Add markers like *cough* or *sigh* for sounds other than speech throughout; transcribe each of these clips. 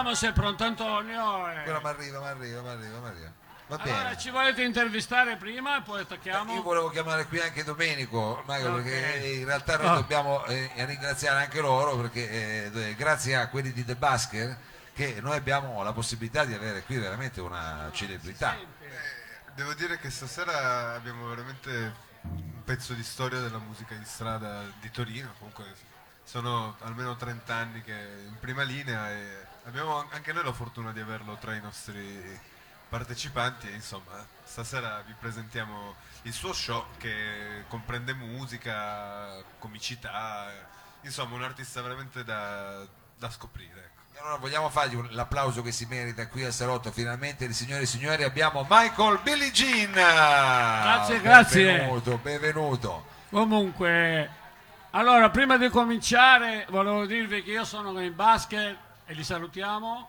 Vediamo se è pronto Antonio. e- Quello mi arriva, mi arriva, mi arriva, mi arriva. Va Allora, bene. ci volete intervistare prima e poi Io attacchiamo? volevo chiamare qui anche Domenico, Michael, Ok. perché in realtà noi Ah. dobbiamo eh, ringraziare anche loro perché eh, grazie a quelli di The Basker che noi abbiamo la possibilità di avere qui veramente una celebrità. Devo dire che stasera abbiamo veramente un pezzo di storia della musica di strada di Torino, comunque sono almeno 30 anni che è in prima linea e abbiamo anche noi la fortuna di averlo tra i nostri partecipanti e insomma stasera vi presentiamo il suo show che comprende musica, comicità, insomma un artista veramente da, da scoprire. ecco. E Allora vogliamo fargli un- l'applauso che si merita qui al salotto. Finalmente, signore e signori, abbiamo Michael Billie Jean. Grazie, grazie. Benvenuto, benvenuto. Comunque, allora, prima di cominciare, volevo dirvi che io sono con il basket e li salutiamo.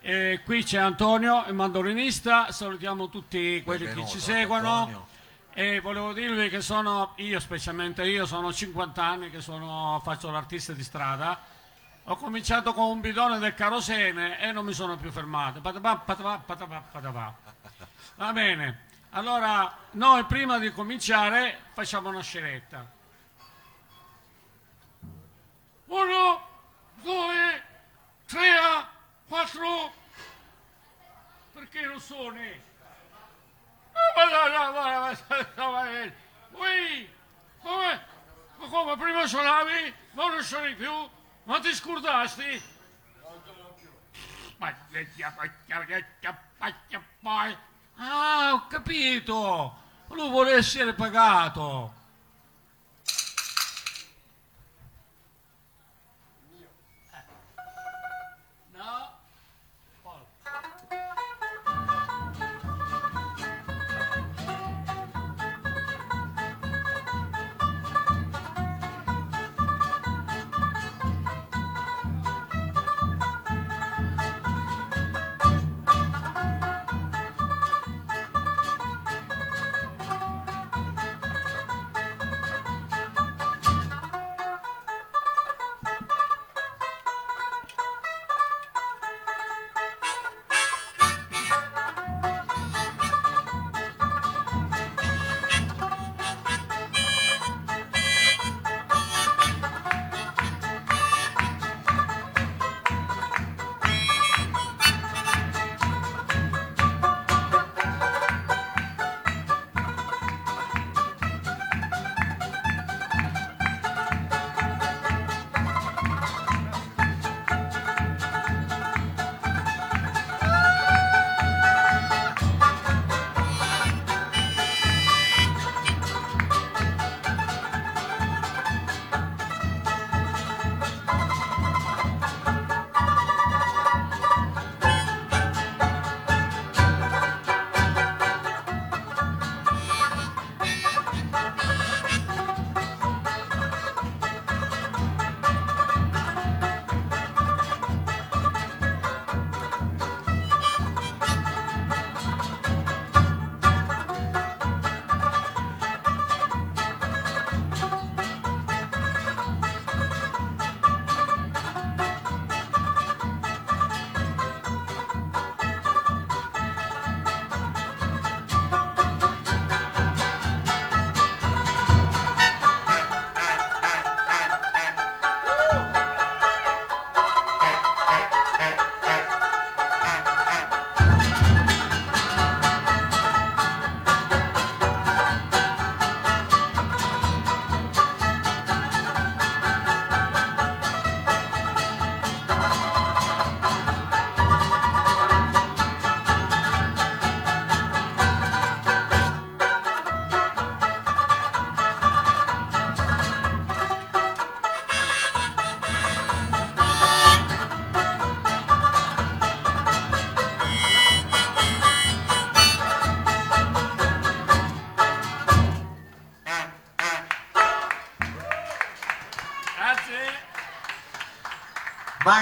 E qui c'è Antonio, il mandolinista. Salutiamo tutti quelli Benvenuto, che ci seguono. Antonio. E volevo dirvi che sono, io specialmente io, sono 50 anni che sono, faccio l'artista di strada. Ho cominciato con un bidone del carosene e non mi sono più fermato. Patapà, patapà, patapà, patapà. Va bene, allora noi prima di cominciare facciamo una scenetta. Uno, due, quattro. Perché non suoni? Ui, come? Come prima suonavi? Ma non suoni più? Ma ti scordasti? Ah, ho capito! Lui vuole essere pagato!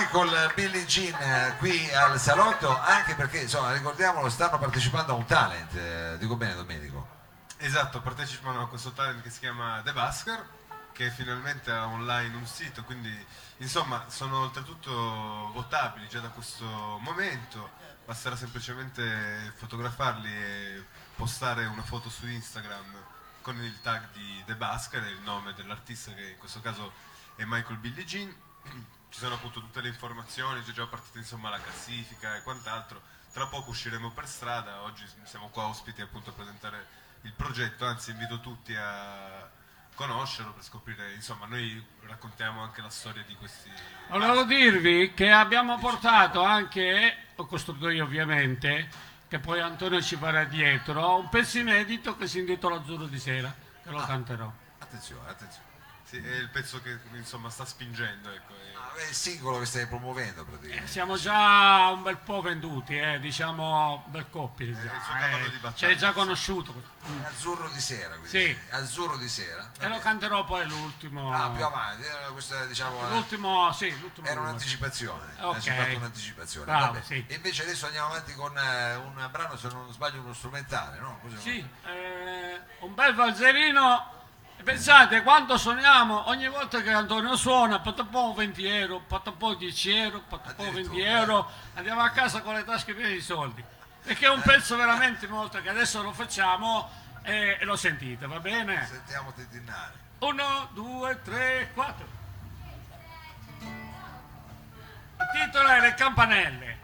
Michael Billie Jean eh, qui al salotto, anche perché insomma ricordiamolo, stanno partecipando a un talent, eh, dico bene Domenico. Esatto, partecipano a questo talent che si chiama The Basker che finalmente ha online un sito, quindi insomma sono oltretutto votabili già da questo momento, basterà semplicemente fotografarli e postare una foto su Instagram con il tag di The Basker, il nome dell'artista che in questo caso è Michael Billie Jean. Ci sono appunto tutte le informazioni, c'è già partita insomma la classifica e quant'altro. Tra poco usciremo per strada, oggi siamo qua ospiti appunto a presentare il progetto, anzi invito tutti a conoscerlo per scoprire, insomma noi raccontiamo anche la storia di questi... Volevo dirvi che abbiamo portato anche, ho costruito io ovviamente, che poi Antonio ci farà dietro, un pezzo inedito che si intitola Azzurro di sera, che lo canterò. Attenzione, attenzione. Sì, è il pezzo che insomma sta spingendo, ecco. Ah, è il singolo che stai promuovendo praticamente. Siamo già un bel po' venduti, eh, diciamo bel coppie. il suo cavallo di battaglia, ci hai già sì. conosciuto. Azzurro di sera, quindi. Sì. Azzurro di sera. E lo canterò poi l'ultimo. Ah, più avanti, era questa diciamo L'ultimo, sì, l'ultimo. era un'anticipazione, Ok. hai fatto un'anticipazione. Bravo, vabbè. sì. E invece adesso andiamo avanti con eh, un brano, se non sbaglio, uno strumentale, no? Cos'è? Sì, eh, un bel valzerino. Pensate, quando suoniamo, ogni volta che Antonio suona, patapò 20 euro, patapò 10 euro, patapò 20 Addirittura, euro, andiamo a casa con le tasche piene di soldi. Perché è un pezzo veramente molto che adesso lo facciamo e, e lo sentite, va bene? Sentiamo tintinnare. Uno, due, tre, quattro. Il titolo è Le campanelle.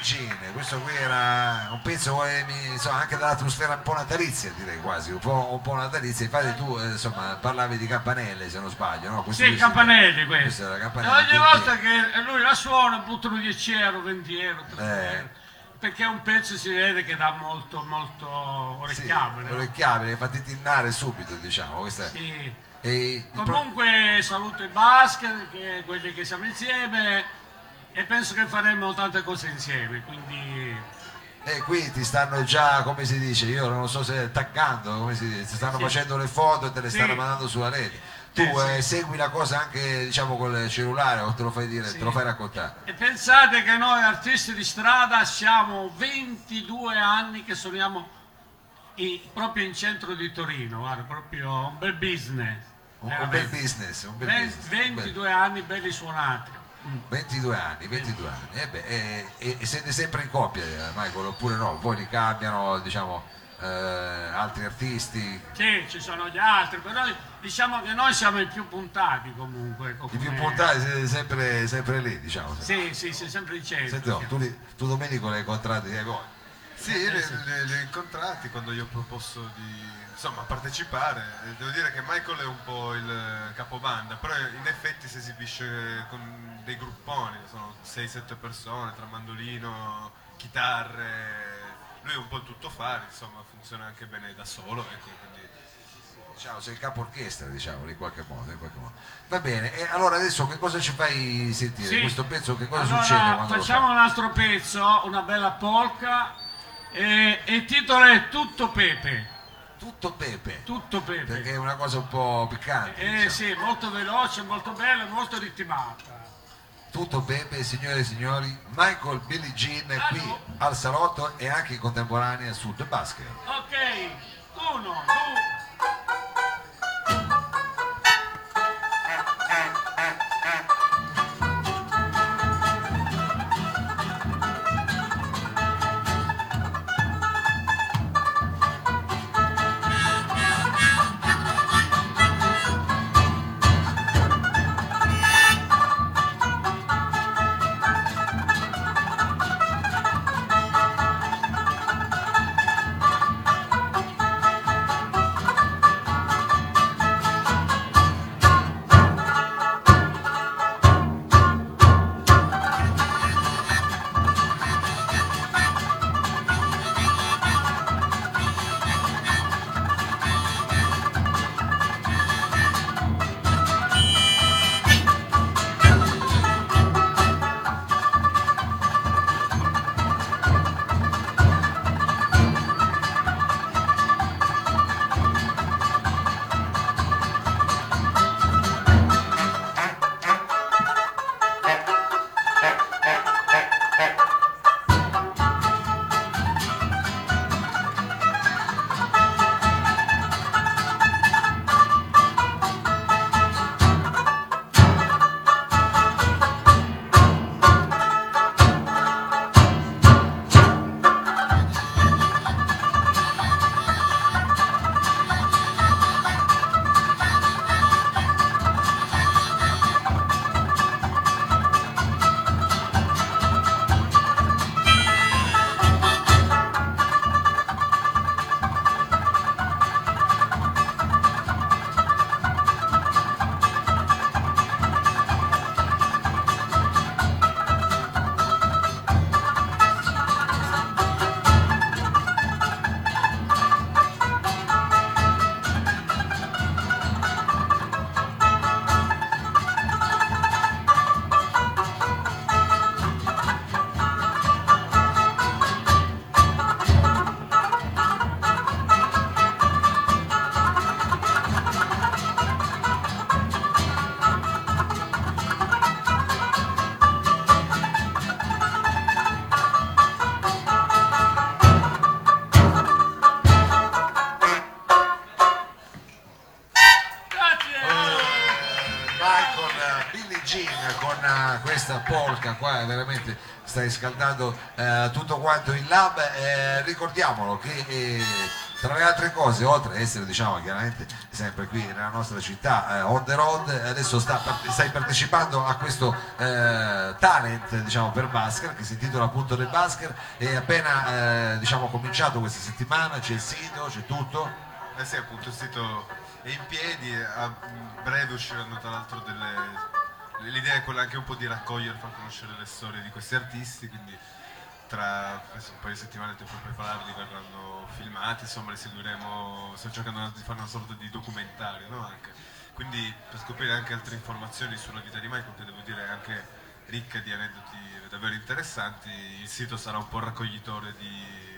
Jean, questo qui era un pezzo eh, insomma, anche dall'atmosfera un po' natalizia direi quasi, un po', un po' natalizia, infatti tu eh, insomma parlavi di campanelle se non sbaglio, no? Questo Sì, Questa questo. è la E campanella. ogni quindi- volta che lui la suona buttano 10 euro, 20 euro, 30 Eh. euro. perché un pezzo si vede che dà molto, molto Sì, orecchiabile. no? orecchiabile, fatti tinnare subito, diciamo. Questa Sì. e pro- Comunque saluto i basket, che quelli che siamo insieme e penso che faremo tante cose insieme, quindi E qui ti stanno già, come si dice, io non so se taggando, come si dice, ti stanno Sì. facendo le foto e te le Sì. stanno mandando sulla rete. Tu sì. eh, segui la cosa anche diciamo col cellulare o te lo fai dire, Sì. te lo fai raccontare. E pensate che noi artisti di strada siamo 22 anni che suoniamo in- proprio in centro di Torino, guarda, proprio un bel business. Un, un bel business, un bel Ven- business. un bel- 22 anni belli suonati. Mm. 22 anni, 22 anni. E, beh, e- e- e siete sempre in coppia, eh, Michael, oppure no? Poi li cambiano, diciamo, eh, altri artisti, Sì, ci sono gli altri, però diciamo che noi siamo i più puntati comunque. ecco, i più come- puntati siete sempre, sempre lì, diciamo. Sì, sì, sì, sempre in centro. Senti, no, tu, tu Domenico l'hai incontrato, hai voglia. Sì, li, li- ho incontrati quando gli ho proposto di insomma, partecipare. Devo dire che Michael è un po' il capobanda, però in effetti si esibisce con dei grupponi, sono 6-7 persone tra mandolino, chitarre. Lui è un po' il tuttofare, insomma, funziona anche bene da solo, ecco, quindi Diciamo, sei il capo orchestra, diciamo, in qualche modo, in qualche modo. Va bene, e allora adesso che cosa ci fai sentire? Sì. Questo pezzo che cosa Allora, succede facciamo un altro pezzo, una bella polka, e, il titolo è Tutto Pepe. Tutto Pepe, Tutto Pepe. perché è una cosa un po' piccante. Eh diciamo. sì, molto veloce, molto bella molto ritmata. Tutto Pepe, signore e signori, Michael Billie Jean qui Allora. al salotto e anche in contemporanea su The Basket. Ok, uno, due. Questa polka qua veramente stai scaldando eh, tutto quanto il lab eh, ricordiamolo che eh, tra le altre cose oltre ad essere diciamo chiaramente sempre qui nella nostra città eh, on the road adesso sta stai partecipando a questo eh, talent diciamo per Basker che si intitola appunto The Basker è appena eh, diciamo cominciato questa settimana c'è il sito c'è tutto. Eh sì, appunto, il sito è in piedi, a breve usciranno tra l'altro delle... L'idea è quella anche un po' di raccogliere, far conoscere le storie di questi artisti, quindi tra un paio di settimane tempo per prepararli verranno filmati, insomma li seguiremo, stiamo cercando di fare una sorta di documentario, no? Anche. Quindi per scoprire anche altre informazioni sulla vita di Michael, che devo dire è anche ricca di aneddoti davvero interessanti, il sito sarà un po' raccoglitore di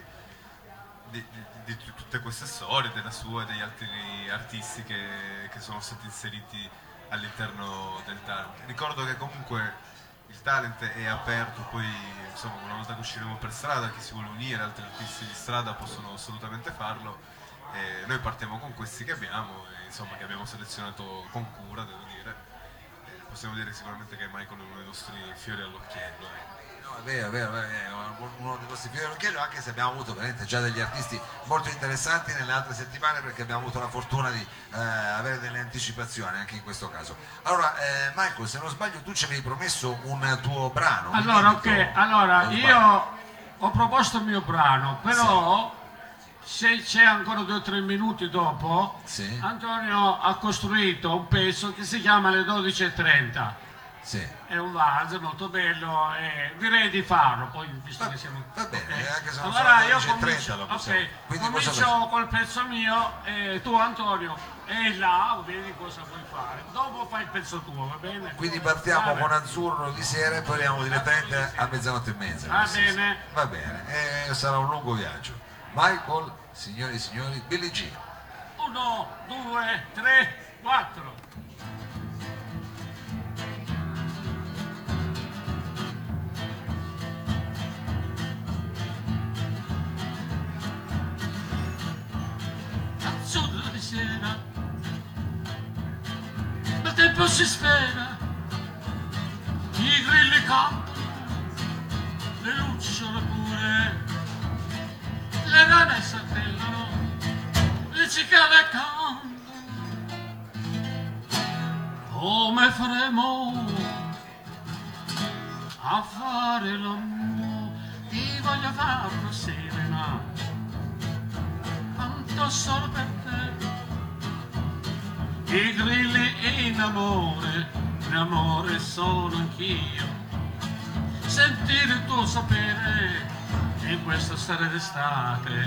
di, di, di tutte queste storie, della sua e degli altri artisti che, che sono stati inseriti all'interno del talent. Ricordo che comunque il talent è aperto, poi insomma una volta che usciremo per strada, chi si vuole unire, altri artisti di strada possono assolutamente farlo. E noi partiamo con questi che abbiamo, e, insomma che abbiamo selezionato con cura, devo dire. E possiamo dire sicuramente che Michael è uno dei nostri fiori all'occhiello. ecco. No, è vero, è vero, è vero, uno di questi fiori all'occhiello, anche se abbiamo avuto veramente già degli artisti molto interessanti nelle altre settimane perché abbiamo avuto la fortuna di eh, avere delle anticipazioni anche in questo caso. Allora, eh, Michael, se non sbaglio tu ci avevi promesso un tuo brano. Allora, ok, allora io ho proposto il mio brano, però se c'è ancora due o tre minuti dopo, Sì. Antonio ha costruito un pezzo che si chiama Le 12.30. Sì. È un valzer molto bello e direi di farlo, poi visto Va- che siamo... va bene, ok. anche se non allora io 12.30 comincio, lo possiamo- ok, quindi cosa comincio col pezzo mio e tu Antonio e là vedi cosa puoi fare. Dopo fai il pezzo tuo, va bene? Quindi partiamo con. Azzurro di sera e poi andiamo direttamente a mezzanotte e mezza. Va bene. Va bene, e sarà un lungo viaggio. Michael, signori e signori, Billie Jean. Uno, due, tre, quattro. Tempo si spera, i grilli cantano, le lucciole pure, le rane saltellano, le cicale cantano. Come faremo a fare l'amore? Ti voglio fare una serena, quanto solo per te. I grilli in amore, in amore sono anch'io. Sentire il tuo sapere in questa sera d'estate,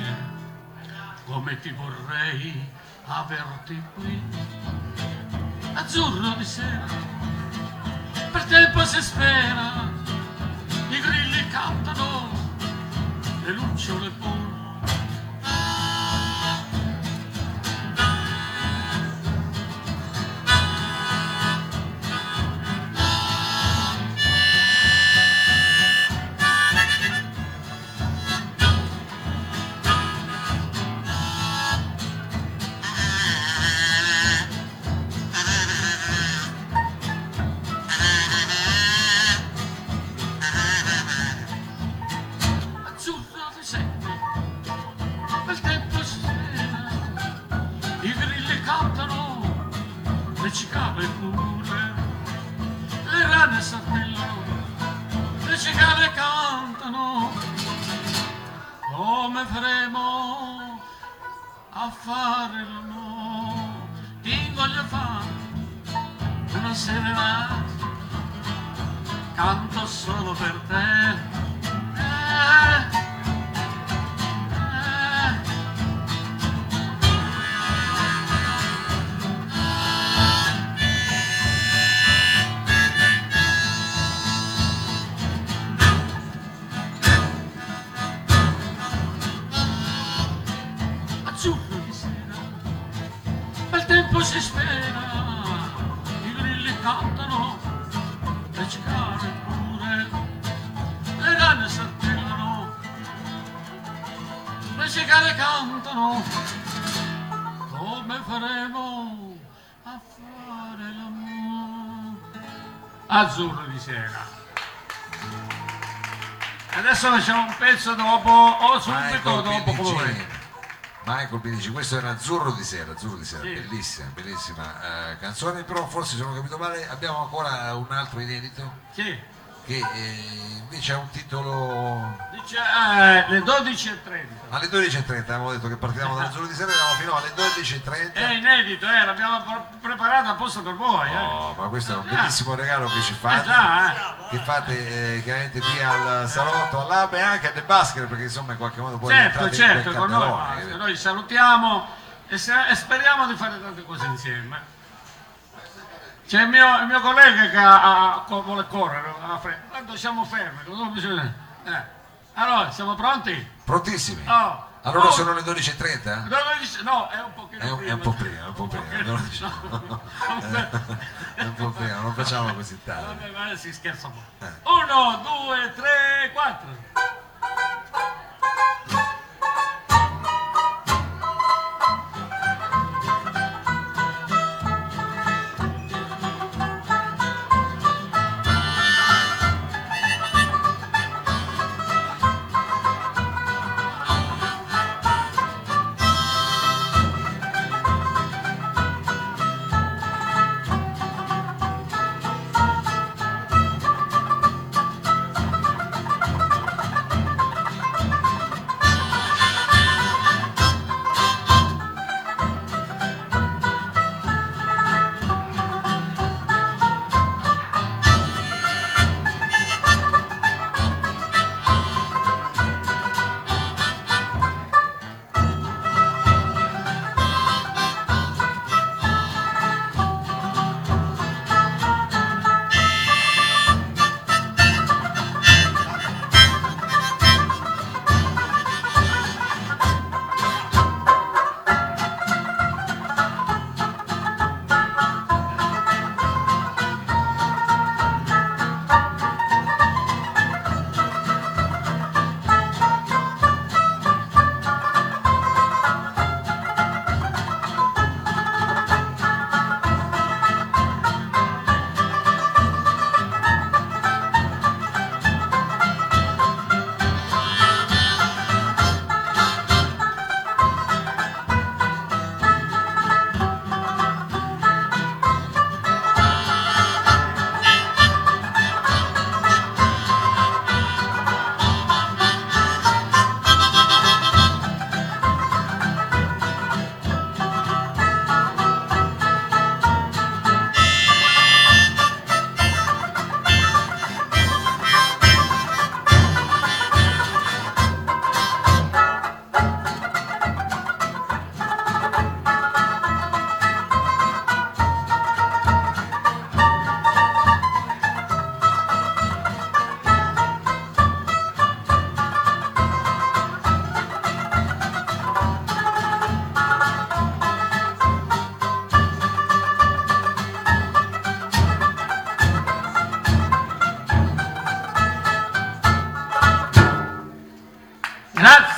come ti vorrei averti qui. Azzurro di sera, per tempo si spera, i grilli cantano, le lucciole pure. Fare una serenata, canto solo per te. Faremo a fare l'amore? Azzurro di sera. Adesso facciamo un pezzo dopo o subito Michael dopo come. Michael Jean, questo era Azzurro di sera, Azzurro di sera, Sì. bellissima, bellissima eh, canzone, però forse se non ho capito male abbiamo ancora un altro inedito. Sì, che eh, invece ha un titolo Dice eh, le 12.30. alle 12.30 abbiamo detto che partiamo dallo Zulu di sera andiamo fino alle 12.30 È inedito, eh, l'abbiamo pre- preparato apposta per voi. Eh. Oh, ma questo è un bellissimo regalo che ci Eh fate già, eh. che fate eh, chiaramente qui al salotto, all'Abe e anche a The Basket perché insomma in qualche modo poi Certo, certo, con noi, noi salutiamo e, se- e speriamo di fare tante cose insieme. C'è il mio, il mio collega che ha- ha- vuole correre, tanto siamo fermi, non bisogna- eh. Allora, siamo pronti? Prontissimi. Oh. Allora Oh. sono le 12.30? No, no, no, è un pochino È un, è un po' prima, un po' prima. *laughs* pochino- non- *laughs* è un po' prima, non facciamo così tardi. Vabbè, si scherza un po'. Eh. Uno, due, tre, quattro.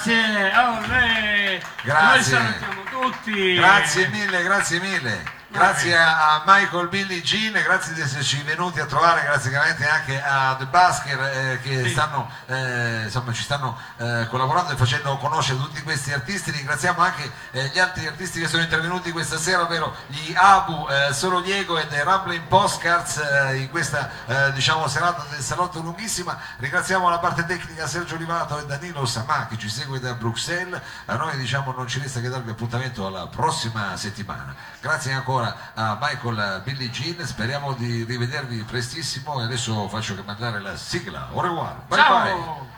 Grazie, olè. Grazie. Noi salutiamo tutti. Grazie mille, grazie mille. Grazie a Michael Billy Jean, grazie di esserci venuti a trovare, grazie chiaramente anche a The Basker eh, che Sì. stanno, eh, insomma, ci stanno eh, collaborando e facendo conoscere tutti questi artisti. Ringraziamo anche eh, gli altri artisti che sono intervenuti questa sera, ovvero gli Abu, eh, Solo Diego e The Rambling Postcards eh, in questa diciamo, serata del salotto lunghissima. Ringraziamo la parte tecnica Sergio Olivato e Danilo Samà che ci segue da Bruxelles. A noi diciamo non ci resta che darvi appuntamento alla prossima settimana. Grazie ancora a Michael Billy Jean, speriamo di rivedervi prestissimo e adesso faccio che mandare la sigla. Au revoir. Bye Ciao. bye.